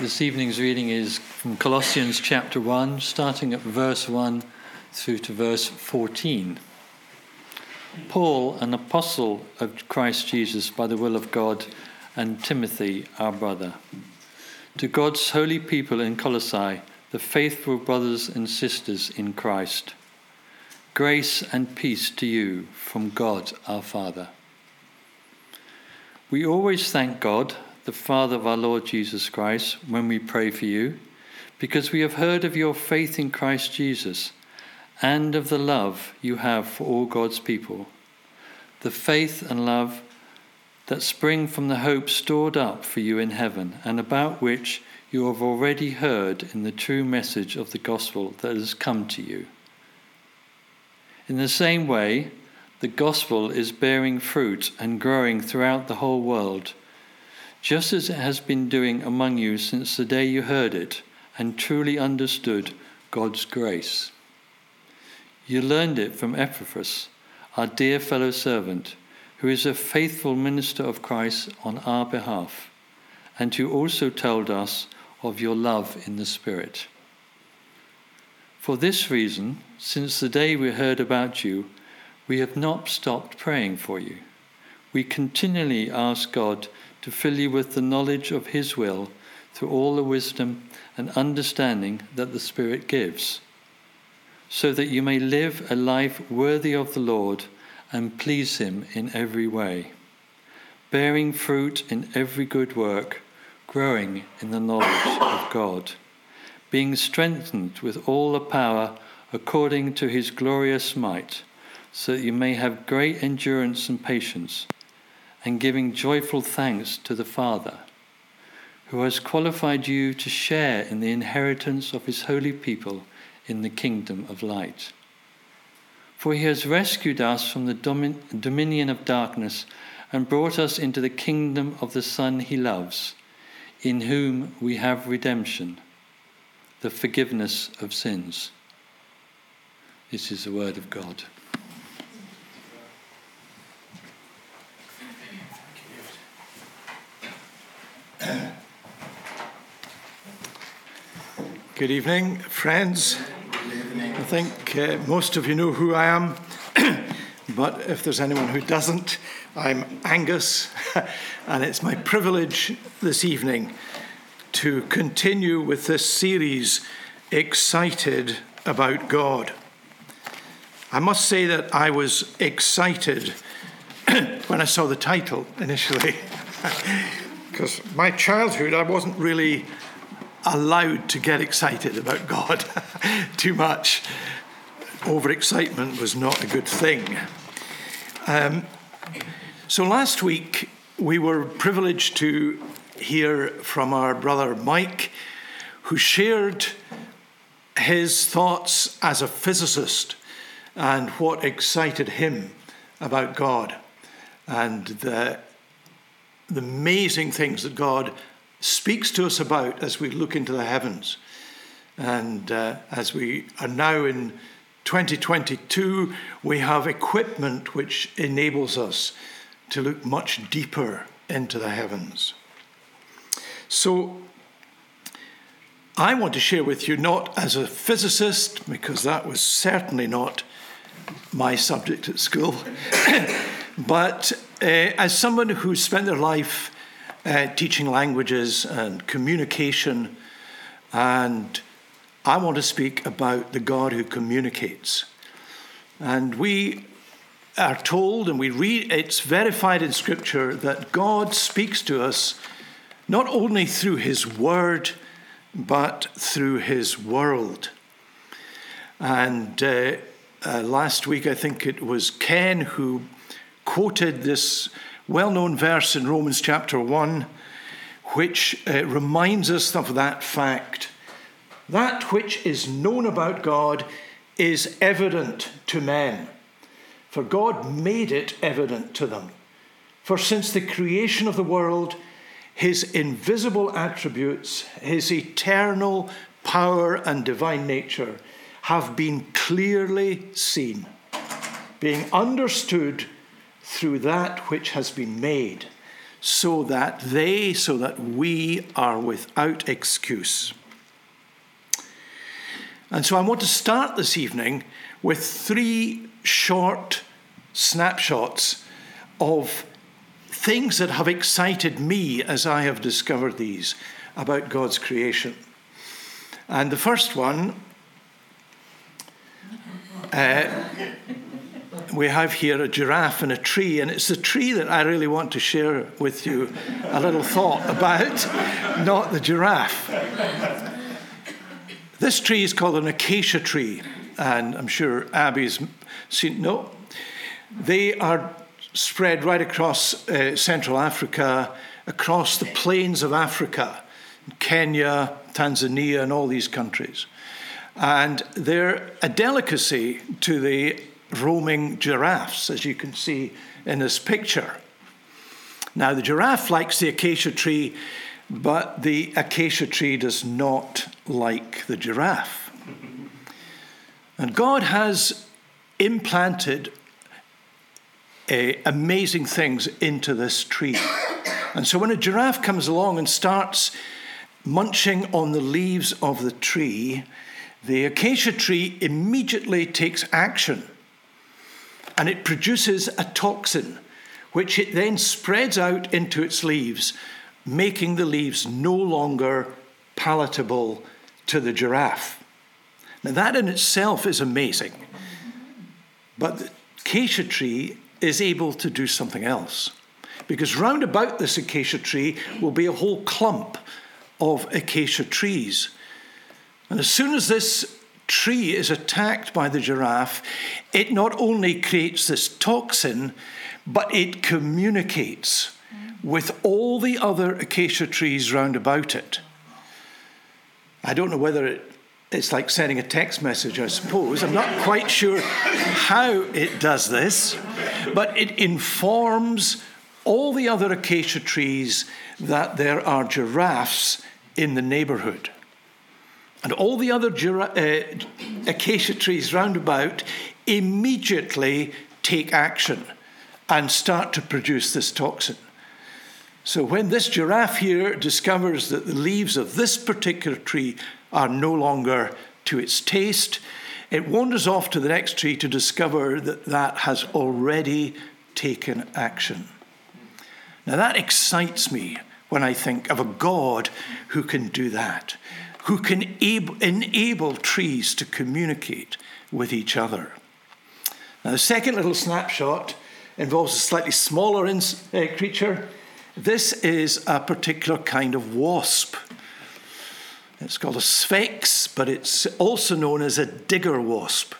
This evening's reading is from Colossians chapter 1, starting at verse 1 through to verse 14. Paul, an apostle of Christ Jesus by the will of God, and Timothy, our brother. To God's holy people in Colossae, the faithful brothers and sisters in Christ. Grace and peace to you from God our Father. We always thank God the Father of our Lord Jesus Christ, when we pray for you, because we have heard of your faith in Christ Jesus and of the love you have for all God's people, the faith and love that spring from the hope stored up for you in heaven, and about which you have already heard in the true message of the gospel that has come to you. In the same way, the gospel is bearing fruit and growing throughout the whole world just as it has been doing among you since the day you heard it and truly understood God's grace. You learned it from Epaphras, our dear fellow servant, who is a faithful minister of Christ on our behalf, and who also told us of your love in the Spirit. For this reason, since the day we heard about you, we have not stopped praying for you. We continually ask God to fill you with the knowledge of His will through all the wisdom and understanding that the Spirit gives, so that you may live a life worthy of the Lord and please Him in every way, bearing fruit in every good work, growing in the knowledge of God, being strengthened with all the power according to His glorious might, so that you may have great endurance and patience and giving joyful thanks to the Father, who has qualified you to share in the inheritance of his holy people in the kingdom of light. For he has rescued us from the domin- dominion of darkness and brought us into the kingdom of the Son he loves, in whom we have redemption, the forgiveness of sins. This is the word of God. Good evening, friends. Good evening. I think uh, most of you know who I am, but if there's anyone who doesn't, I'm Angus, and it's my privilege this evening to continue with this series, Excited About God. I must say that I was excited when I saw the title initially, because my childhood, I wasn't really allowed to get excited about God too much. Overexcitement was not a good thing. Um, so last week, we were privileged to hear from our brother Mike, who shared his thoughts as a physicist and what excited him about God and the, the amazing things that God speaks to us about as we look into the heavens. And uh, as we are now in 2022, we have equipment which enables us to look much deeper into the heavens. So, I want to share with you, not as a physicist, because that was certainly not my subject at school, but uh, as someone who spent their life uh, teaching languages and communication. And I want to speak about the God who communicates. And we are told, and we read, it's verified in Scripture that God speaks to us not only through His Word, but through His world. And uh, uh, last week, I think it was Ken who quoted this well known verse in Romans chapter 1, which uh, reminds us of that fact. That which is known about God is evident to men, for God made it evident to them. For since the creation of the world, his invisible attributes, his eternal power and divine nature have been clearly seen, being understood through that which has been made, so that they, so that we are without excuse. And so I want to start this evening with three short snapshots of things that have excited me as I have discovered these about God's creation. And the first one uh, we have here a giraffe and a tree, and it's the tree that I really want to share with you a little thought about, not the giraffe. This tree is called an acacia tree, and I'm sure Abby's seen. No, they are spread right across uh, Central Africa, across the plains of Africa, Kenya, Tanzania, and all these countries. And they're a delicacy to the roaming giraffes, as you can see in this picture. Now, the giraffe likes the acacia tree, but the acacia tree does not like the giraffe. And God has implanted uh, amazing things into this tree. And so when a giraffe comes along and starts munching on the leaves of the tree, the acacia tree immediately takes action and it produces a toxin which it then spreads out into its leaves, making the leaves no longer palatable to the giraffe. Now, that in itself is amazing, but the acacia tree is able to do something else. Because round about this acacia tree will be a whole clump of acacia trees. And as soon as this tree is attacked by the giraffe, it not only creates this toxin, but it communicates with all the other acacia trees round about it. I don't know whether it, it's like sending a text message, I suppose. I'm not quite sure how it does this, but it informs all the other acacia trees that there are giraffes in the neighborhood. And all the other uh, acacia trees round about immediately take action and start to produce this toxin. So when this giraffe here discovers that the leaves of this particular tree are no longer to its taste, it wanders off to the next tree to discover that that has already taken action. Now that excites me when I think of a God who can do that, who can enable trees to communicate with each other. Now, the second little snapshot involves a slightly smaller uh, creature. This is a particular kind of wasp. It's called a sphex, but it's also known as a digger wasp.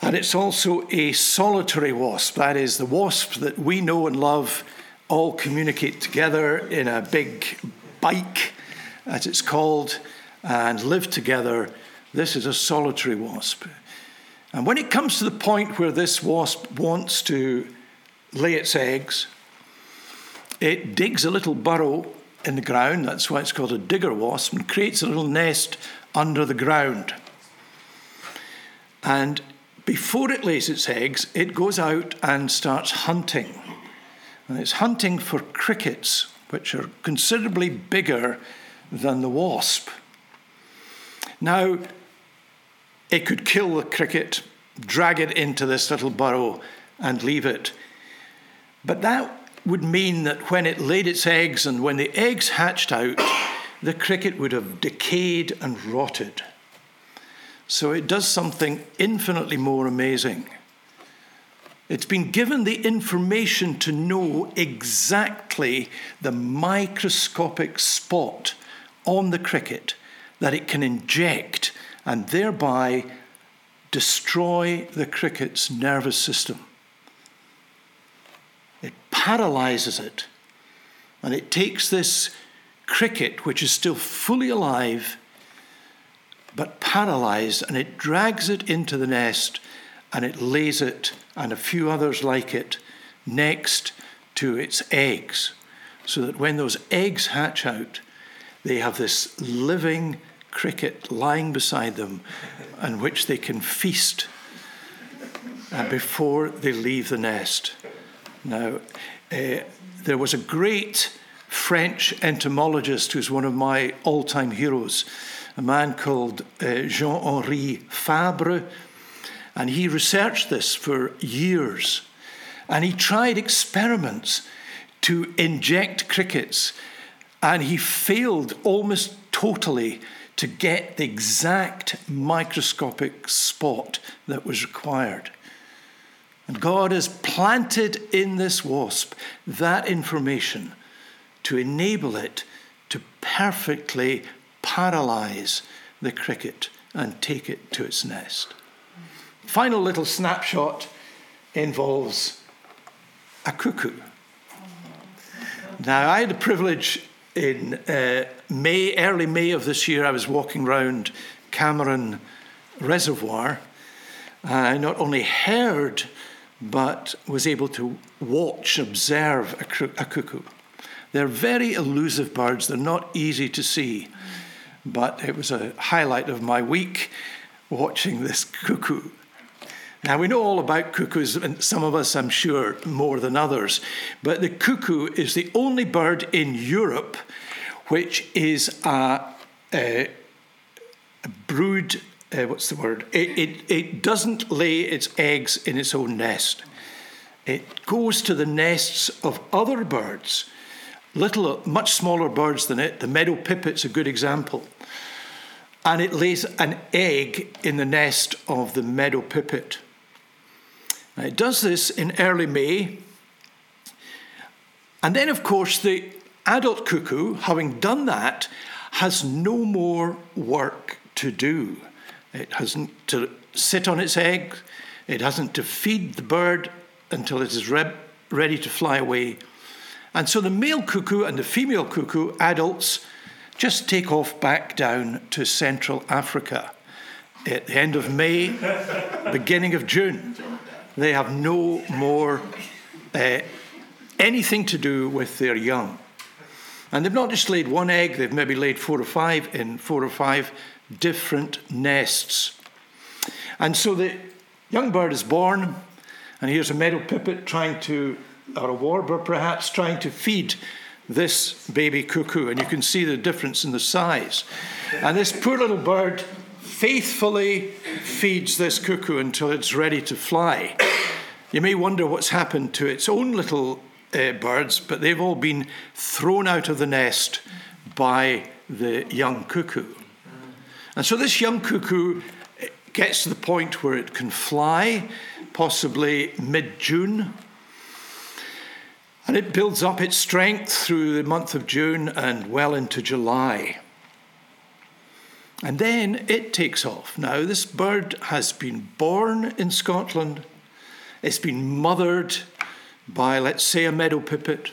And it's also a solitary wasp. That is, the wasps that we know and love all communicate together in a big bike as it's called, and live together. This is a solitary wasp. And when it comes to the point where this wasp wants to lay its eggs, it digs a little burrow in the ground, that's why it's called a digger wasp, and creates a little nest under the ground. And before it lays its eggs, it goes out and starts hunting. And it's hunting for crickets, which are considerably bigger than the wasp. Now, it could kill the cricket, drag it into this little burrow, and leave it. But that would mean that when it laid its eggs and when the eggs hatched out, the cricket would have decayed and rotted. So it does something infinitely more amazing. It's been given the information to know exactly the microscopic spot on the cricket that it can inject and thereby destroy the cricket's nervous system. It paralyzes it. And it takes this cricket, which is still fully alive but paralyzed, and it drags it into the nest and it lays it and a few others like it next to its eggs, so that when those eggs hatch out, they have this living cricket lying beside them on which they can feast uh, before they leave the nest. Now, Uh, there was a great French entomologist who's one of my all time heroes, a man called uh, Jean Henri Fabre. And he researched this for years. And he tried experiments to inject crickets. And he failed almost totally to get the exact microscopic spot that was required. And God has planted in this wasp that information to enable it to perfectly paralyze the cricket and take it to its nest. Final little snapshot involves a cuckoo. Now, I had the privilege in uh, May, early May of this year, I was walking around Cameron Reservoir. I not only heard, but was able to watch, observe a, a cuckoo. They're very elusive birds, they're not easy to see. But it was a highlight of my week watching this cuckoo. Now, we know all about cuckoos, and some of us, I'm sure, more than others, but the cuckoo is the only bird in Europe which is a, a, brood, uh, what's the word? It, it, it doesn't lay its eggs in its own nest. It goes to the nests of other birds, little, much smaller birds than it. The meadow pipit's a good example. And it lays an egg in the nest of the meadow pipit. Now, it does this in early May. And then, of course, the adult cuckoo, having done that, has no more work to do. It hasn't to sit on its egg, it hasn't to feed the bird until it is re- ready to fly away. And so the male cuckoo and the female cuckoo, adults, just take off back down to Central Africa at the end of May, beginning of June. They have no more uh, anything to do with their young. And they've not just laid one egg, they've maybe laid four or five in four or five different nests. And so the young bird is born, and here's a meadow pipit trying to, or a warbler perhaps, trying to feed this baby cuckoo. And you can see the difference in the size. And this poor little bird faithfully feeds this cuckoo until it's ready to fly. You may wonder what's happened to its own little uh, birds, but they've all been thrown out of the nest by the young cuckoo. And so this young cuckoo uh, gets to the point where it can fly, possibly mid June. And it builds up its strength through the month of June and well into July. And then it takes off. Now, this bird has been born in Scotland, it's been mothered by, let's say, a meadow pipit.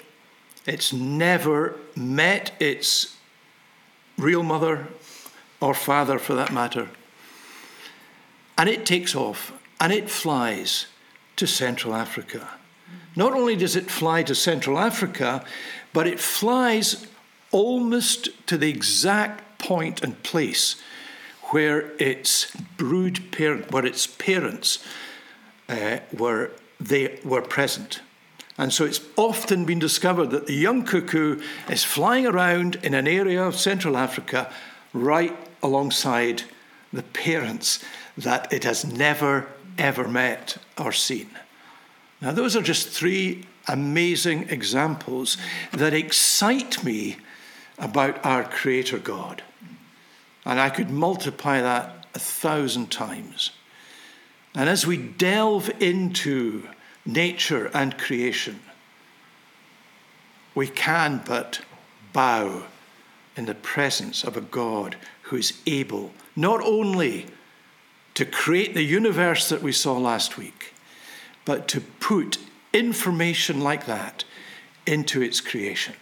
It's never met its real mother or father, for that matter. And it takes off and it flies to Central Africa. Not only does it fly to Central Africa, but it flies almost to the exact point and place where its brood parent, where its parents uh, were they were present. And so it's often been discovered that the young cuckoo is flying around in an area of Central Africa right alongside the parents that it has never, ever met or seen. Now, those are just three amazing examples that excite me about our Creator God. And I could multiply that a thousand times. And as we delve into nature and creation, we can but bow in the presence of a God who is able not only to create the universe that we saw last week, but to put information like that into its creation.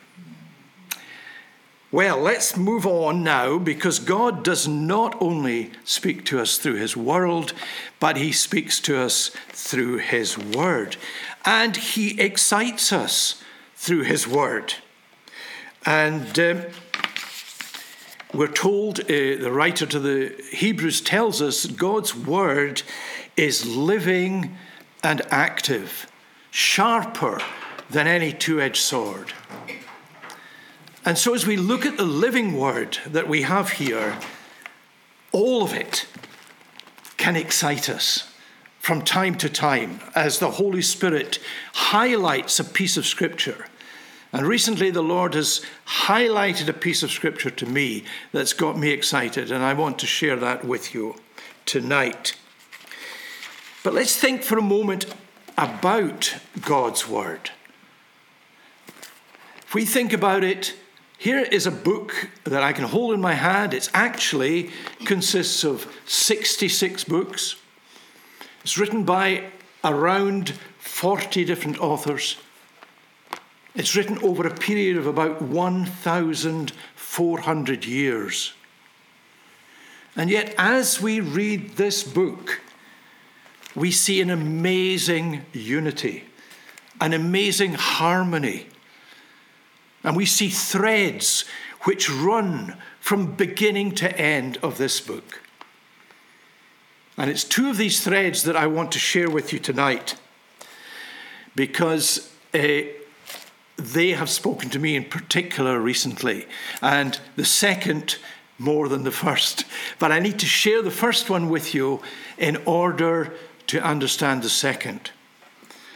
Well, let's move on now because God does not only speak to us through His world, but He speaks to us through His word. And He excites us through His word. And um, we're told, uh, the writer to the Hebrews tells us God's word is living and active, sharper than any two edged sword. And so, as we look at the living word that we have here, all of it can excite us from time to time as the Holy Spirit highlights a piece of Scripture. And recently, the Lord has highlighted a piece of Scripture to me that's got me excited, and I want to share that with you tonight. But let's think for a moment about God's Word. If we think about it, here is a book that I can hold in my hand. It actually consists of 66 books. It's written by around 40 different authors. It's written over a period of about 1,400 years. And yet, as we read this book, we see an amazing unity, an amazing harmony and we see threads which run from beginning to end of this book. And it's two of these threads that I want to share with you tonight because uh, they have spoken to me in particular recently, and the second more than the first. But I need to share the first one with you in order to understand the second.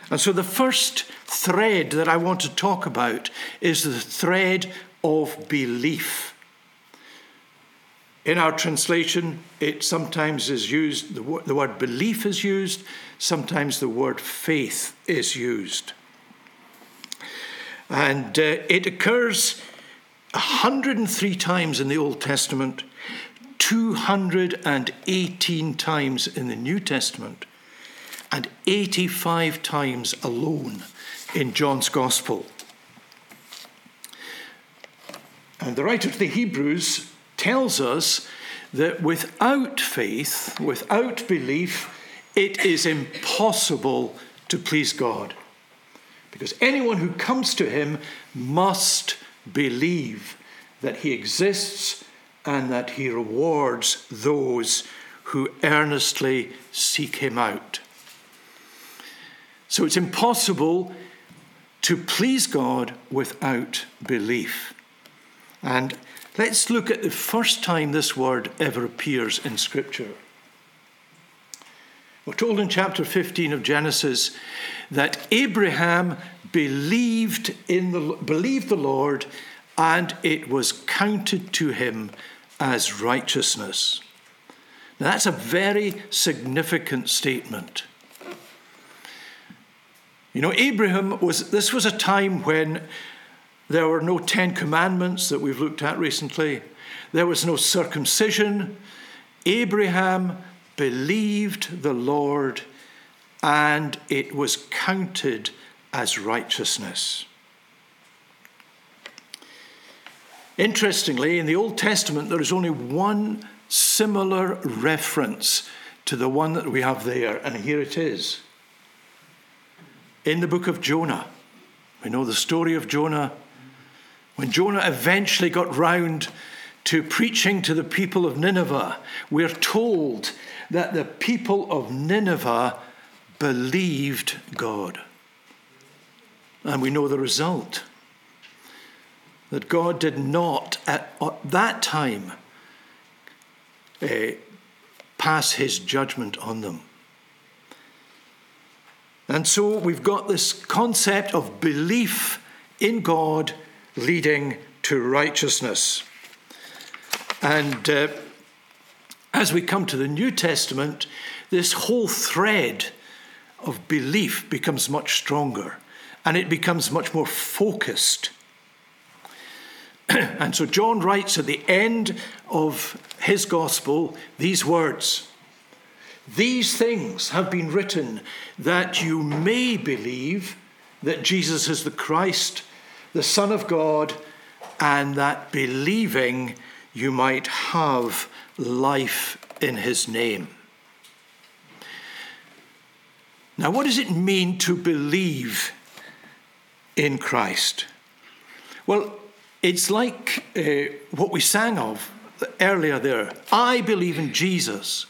And so the first thread that I want to talk about is the thread of belief. In our translation, it sometimes is used, the, word, the word belief is used, sometimes the word faith is used. And uh, it occurs 103 times in the Old Testament, 218 times in the New Testament, and 85 times alone in John's Gospel. And the writer of the Hebrews tells us that without faith, without belief, it is impossible to please God. Because anyone who comes to him must believe that he exists and that he rewards those who earnestly seek him out. So it's impossible to please God without belief. And let's look at the first time this word ever appears in Scripture. We're told in chapter 15 of Genesis that Abraham believed in the believed the Lord and it was counted to him as righteousness. Now that's a very significant statement. You know, Abraham was, this was a time when there were no Ten Commandments that we've looked at recently, there was no circumcision. Abraham believed the Lord and it was counted as righteousness. Interestingly, in the Old Testament, there is only one similar reference to the one that we have there, and here it is in the book of Jonah. We know the story of Jonah. When Jonah eventually got round to preaching to the people of Nineveh, we're told that the people of Nineveh believed God. And we know the result that God did not at, that time uh, pass his judgment on them. And so we've got this concept of belief in God leading to righteousness. And uh, as we come to the New Testament, this whole thread of belief becomes much stronger and it becomes much more focused. and so John writes at the end of his gospel these words these things have been written that you may believe that Jesus is the Christ, the Son of God, and that believing you might have life in his name. Now, what does it mean to believe in Christ? Well, it's like uh, what we sang of earlier there. I believe in Jesus.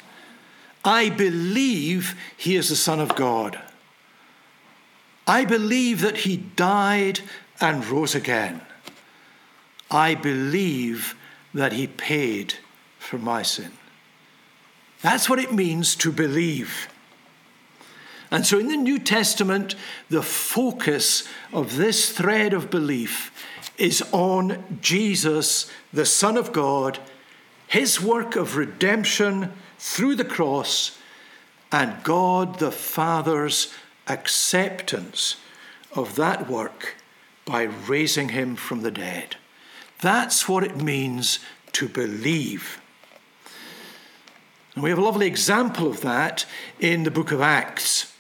I believe he is the Son of God. I believe that he died and rose again. I believe that he paid for my sin. That's what it means to believe. And so in the New Testament, the focus of this thread of belief is on Jesus, the Son of God, his work of redemption through the cross, and God the Father's acceptance of that work by raising him from the dead. That's what it means to believe. And we have a lovely example of that in the book of Acts.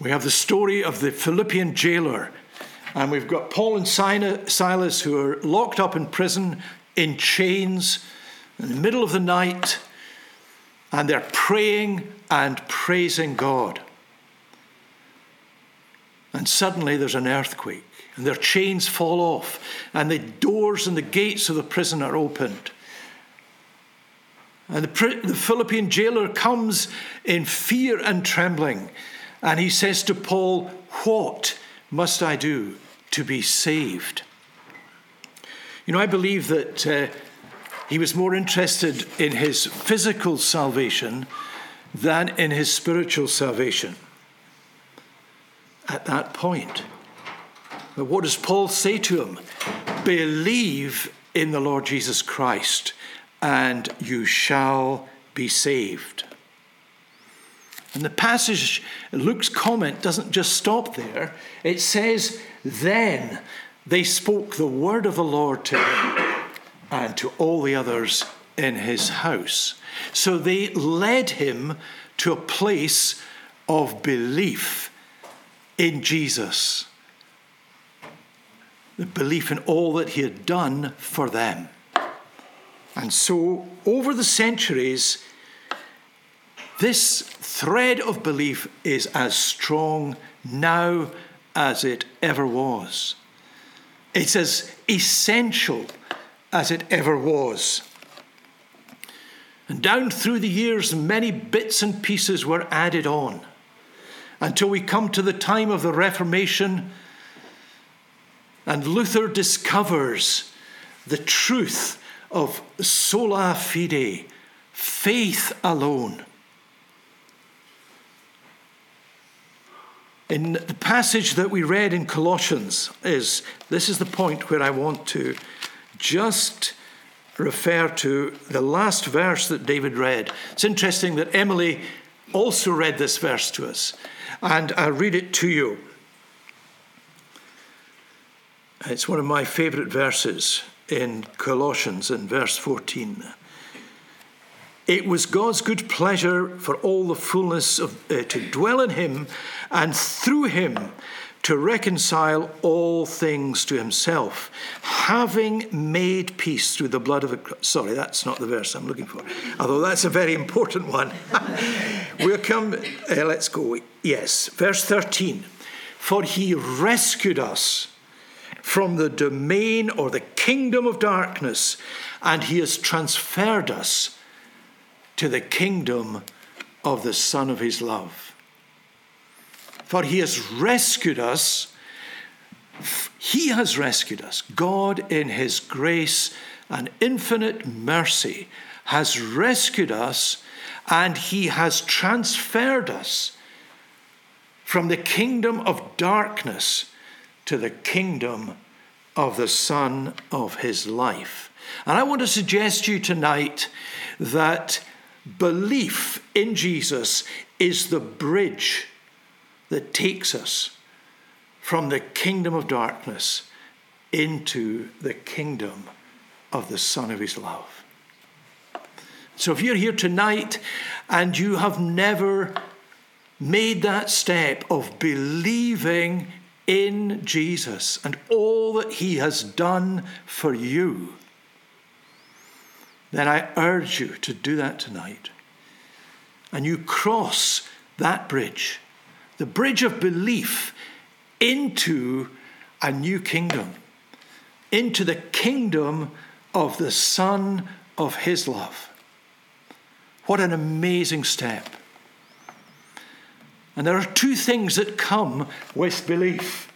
We have the story of the Philippian jailer, and we've got Paul and Silas who are locked up in prison in chains in the middle of the night, and they're praying and praising God. And suddenly there's an earthquake, and their chains fall off, and the doors and the gates of the prison are opened. And the, the Philippian jailer comes in fear and trembling, and he says to Paul, What must I do to be saved? You know, I believe that uh, he was more interested in his physical salvation than in his spiritual salvation at that point. But what does Paul say to him? Believe in the Lord Jesus Christ, and you shall be saved. And the passage, Luke's comment doesn't just stop there. It says, Then they spoke the word of the Lord to him and to all the others in his house. So they led him to a place of belief in Jesus, the belief in all that he had done for them. And so, over the centuries, this thread of belief is as strong now as it ever was. It's as essential as it ever was. And down through the years, many bits and pieces were added on until we come to the time of the Reformation and Luther discovers the truth of sola fide, faith alone. In the passage that we read in Colossians is this is the point where I want to just refer to the last verse that David read. It's interesting that Emily also read this verse to us, and I'll read it to you. It's one of my favourite verses in Colossians in verse 14. It was God's good pleasure for all the fullness of, uh, to dwell in Him and through Him to reconcile all things to himself, having made peace through the blood of a. Sorry, that's not the verse I'm looking for, although that's a very important one. we'll come, uh, let's go. Yes, verse 13. For he rescued us from the domain or the kingdom of darkness, and he has transferred us to the kingdom of the Son of his love for he has rescued us. He has rescued us. God, in his grace and infinite mercy, has rescued us and he has transferred us from the kingdom of darkness to the kingdom of the Son of his life. And I want to suggest to you tonight that belief in Jesus is the bridge that takes us from the kingdom of darkness into the kingdom of the Son of His love. So if you're here tonight and you have never made that step of believing in Jesus and all that He has done for you, then I urge you to do that tonight. And you cross that bridge the bridge of belief into a new kingdom, into the kingdom of the Son of His love. What an amazing step. And there are two things that come with belief.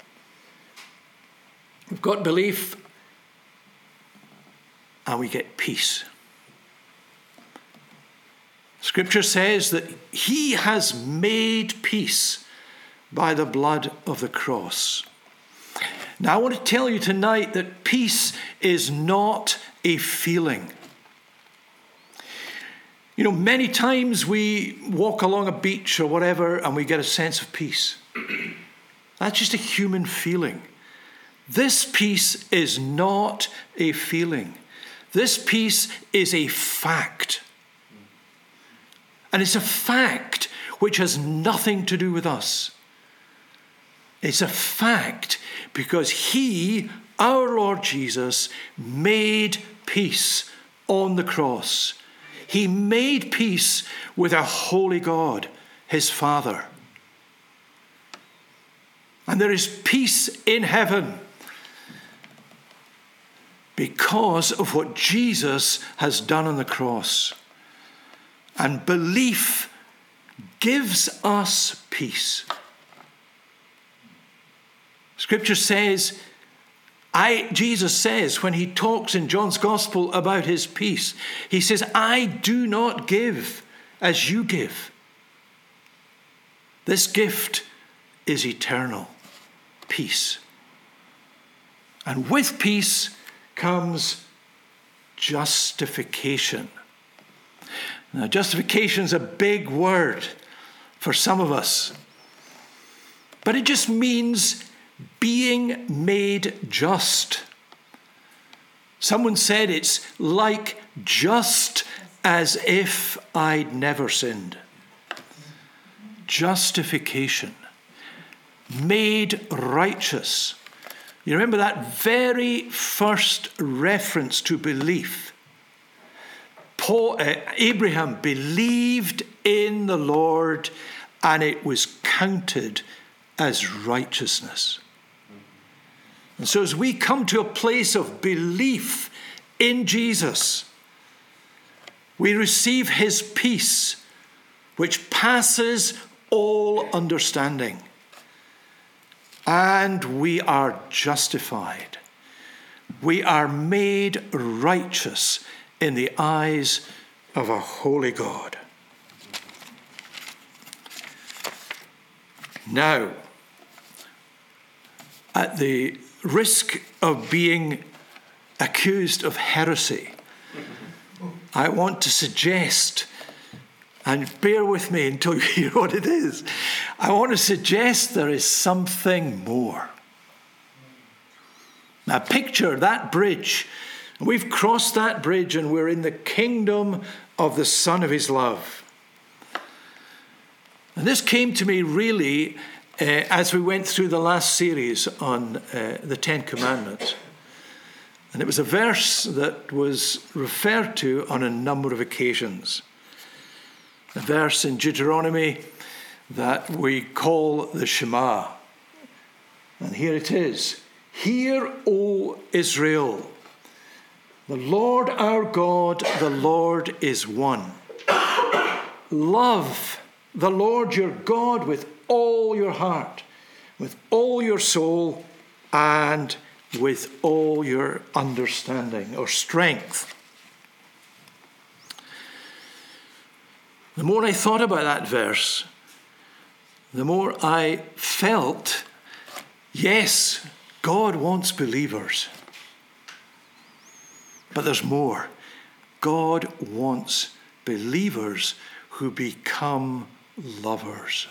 We've got belief and we get peace. Scripture says that He has made peace by the blood of the cross. Now, I want to tell you tonight that peace is not a feeling. You know, many times we walk along a beach or whatever and we get a sense of peace. That's just a human feeling. This peace is not a feeling. This peace is a fact. And it's a fact which has nothing to do with us. It's a fact because He, our Lord Jesus, made peace on the cross. He made peace with a holy God, His Father. And there is peace in heaven because of what Jesus has done on the cross. And belief gives us peace. Scripture says, I, Jesus says, when he talks in John's Gospel about his peace, he says, I do not give as you give. This gift is eternal peace. And with peace comes justification. Now, justification is a big word for some of us, but it just means being made just. Someone said it's like just as if I'd never sinned. Justification, made righteous. You remember that very first reference to belief Paul, uh, Abraham believed in the Lord and it was counted as righteousness. And so, as we come to a place of belief in Jesus, we receive his peace, which passes all understanding. And we are justified. We are made righteous in the eyes of a holy God. Now, at the risk of being accused of heresy, I want to suggest, and bear with me until you hear what it is, I want to suggest there is something more. Now, picture that bridge We've crossed that bridge and we're in the kingdom of the Son of His love. And this came to me really uh, as we went through the last series on uh, the Ten Commandments. And it was a verse that was referred to on a number of occasions. A verse in Deuteronomy that we call the Shema. And here it is Hear, O Israel. The Lord our God, the Lord is one. Love the Lord your God with all your heart, with all your soul, and with all your understanding or strength. The more I thought about that verse, the more I felt yes, God wants believers. But there's more. God wants believers who become lovers.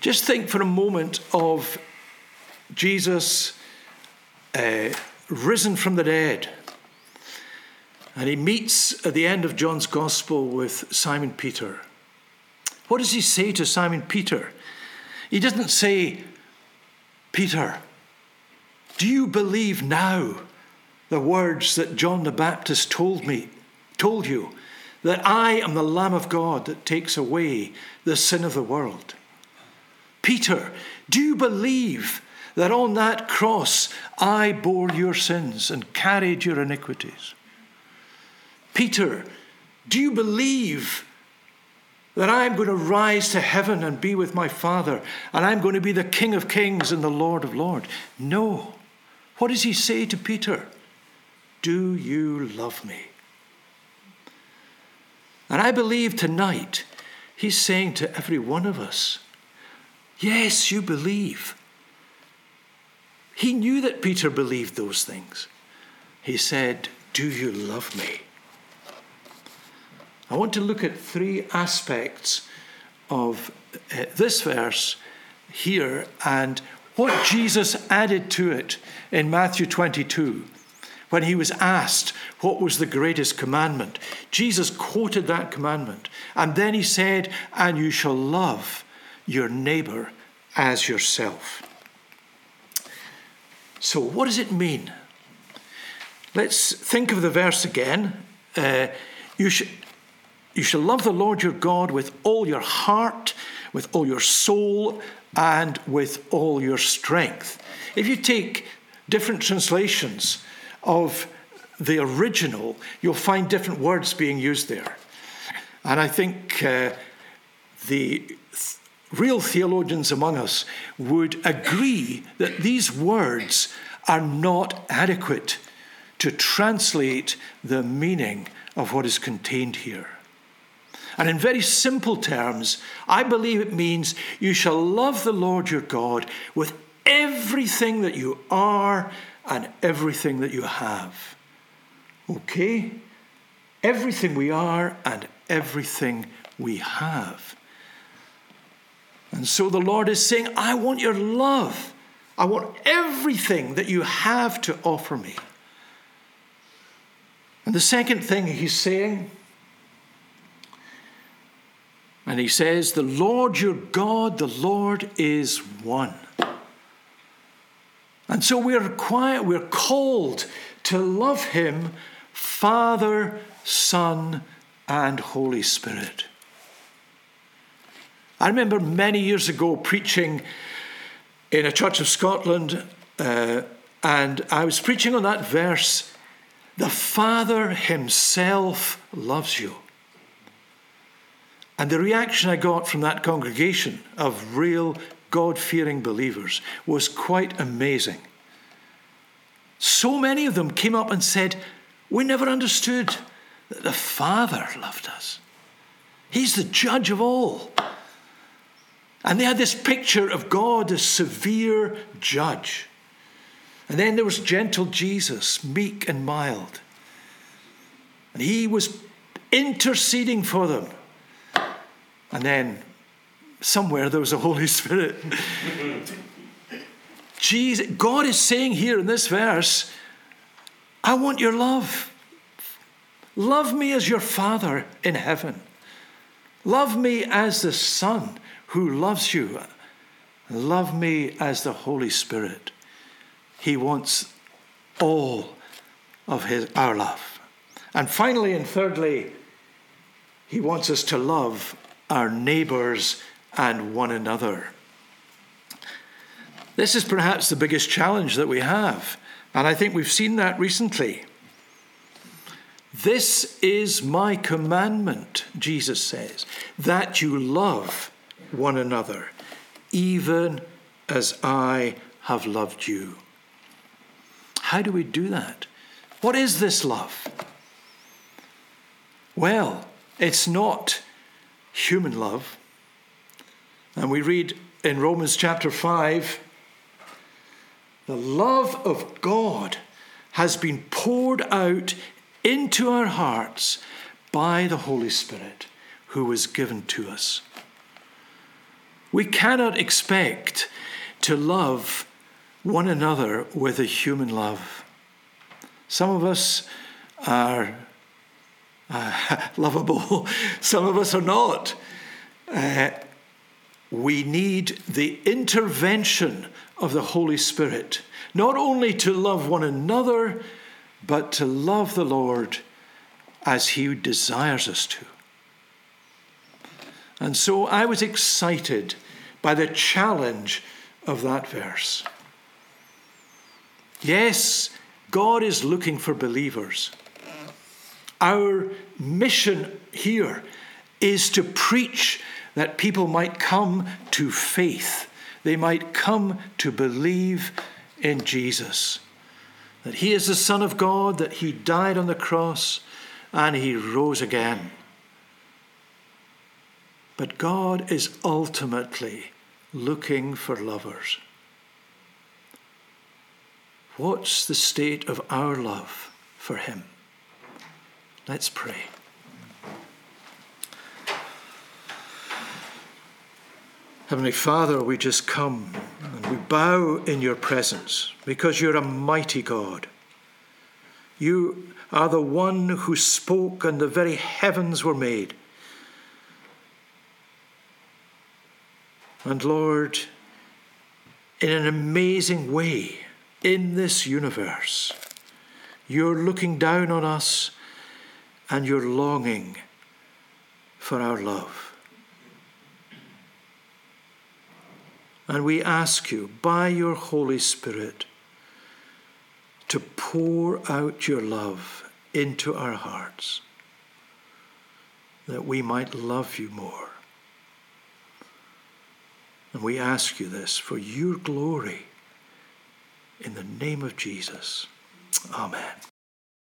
Just think for a moment of Jesus uh, risen from the dead. And he meets at the end of John's Gospel with Simon Peter. What does he say to Simon Peter? He doesn't say, Peter, do you believe now the words that John the Baptist told me, told you, that I am the Lamb of God that takes away the sin of the world? Peter, do you believe that on that cross I bore your sins and carried your iniquities? Peter, do you believe that I'm going to rise to heaven and be with my Father, and I'm going to be the King of kings and the Lord of lords. No. What does he say to Peter? Do you love me? And I believe tonight he's saying to every one of us, Yes, you believe. He knew that Peter believed those things. He said, Do you love me? I want to look at three aspects of uh, this verse here and what Jesus added to it in Matthew 22 when he was asked what was the greatest commandment. Jesus quoted that commandment and then he said, And you shall love your neighbor as yourself. So, what does it mean? Let's think of the verse again. Uh, you should you shall love the Lord your God with all your heart, with all your soul, and with all your strength. If you take different translations of the original, you'll find different words being used there. And I think uh, the th- real theologians among us would agree that these words are not adequate to translate the meaning of what is contained here. And in very simple terms, I believe it means you shall love the Lord your God with everything that you are and everything that you have. Okay? Everything we are and everything we have. And so the Lord is saying, I want your love. I want everything that you have to offer me. And the second thing he's saying and he says, The Lord your God, the Lord is one. And so we're required, we're called to love him, Father, Son, and Holy Spirit. I remember many years ago preaching in a church of Scotland, uh, and I was preaching on that verse The Father Himself loves you. And the reaction I got from that congregation of real God fearing believers was quite amazing. So many of them came up and said, We never understood that the Father loved us. He's the judge of all. And they had this picture of God as severe judge. And then there was gentle Jesus, meek and mild. And he was interceding for them and then somewhere there was a Holy Spirit. Jesus, God is saying here in this verse, I want your love. Love me as your Father in heaven. Love me as the Son who loves you. Love me as the Holy Spirit. He wants all of his, our love. And finally and thirdly, he wants us to love our neighbours, and one another. This is perhaps the biggest challenge that we have, and I think we've seen that recently. This is my commandment, Jesus says, that you love one another, even as I have loved you. How do we do that? What is this love? Well, it's not human love. And we read in Romans chapter 5 the love of God has been poured out into our hearts by the Holy Spirit who was given to us. We cannot expect to love one another with a human love. Some of us are uh, lovable, some of us are not. Uh, we need the intervention of the Holy Spirit, not only to love one another, but to love the Lord as He desires us to. And so I was excited by the challenge of that verse. Yes, God is looking for believers. Our mission here is to preach that people might come to faith. They might come to believe in Jesus. That he is the Son of God, that he died on the cross, and he rose again. But God is ultimately looking for lovers. What's the state of our love for him? Let's pray. Heavenly Father, we just come and we bow in your presence because you're a mighty God. You are the one who spoke and the very heavens were made. And Lord, in an amazing way in this universe, you're looking down on us and you're longing for our love. And we ask you, by your Holy Spirit, to pour out your love into our hearts, that we might love you more. And we ask you this for your glory. In the name of Jesus. Amen.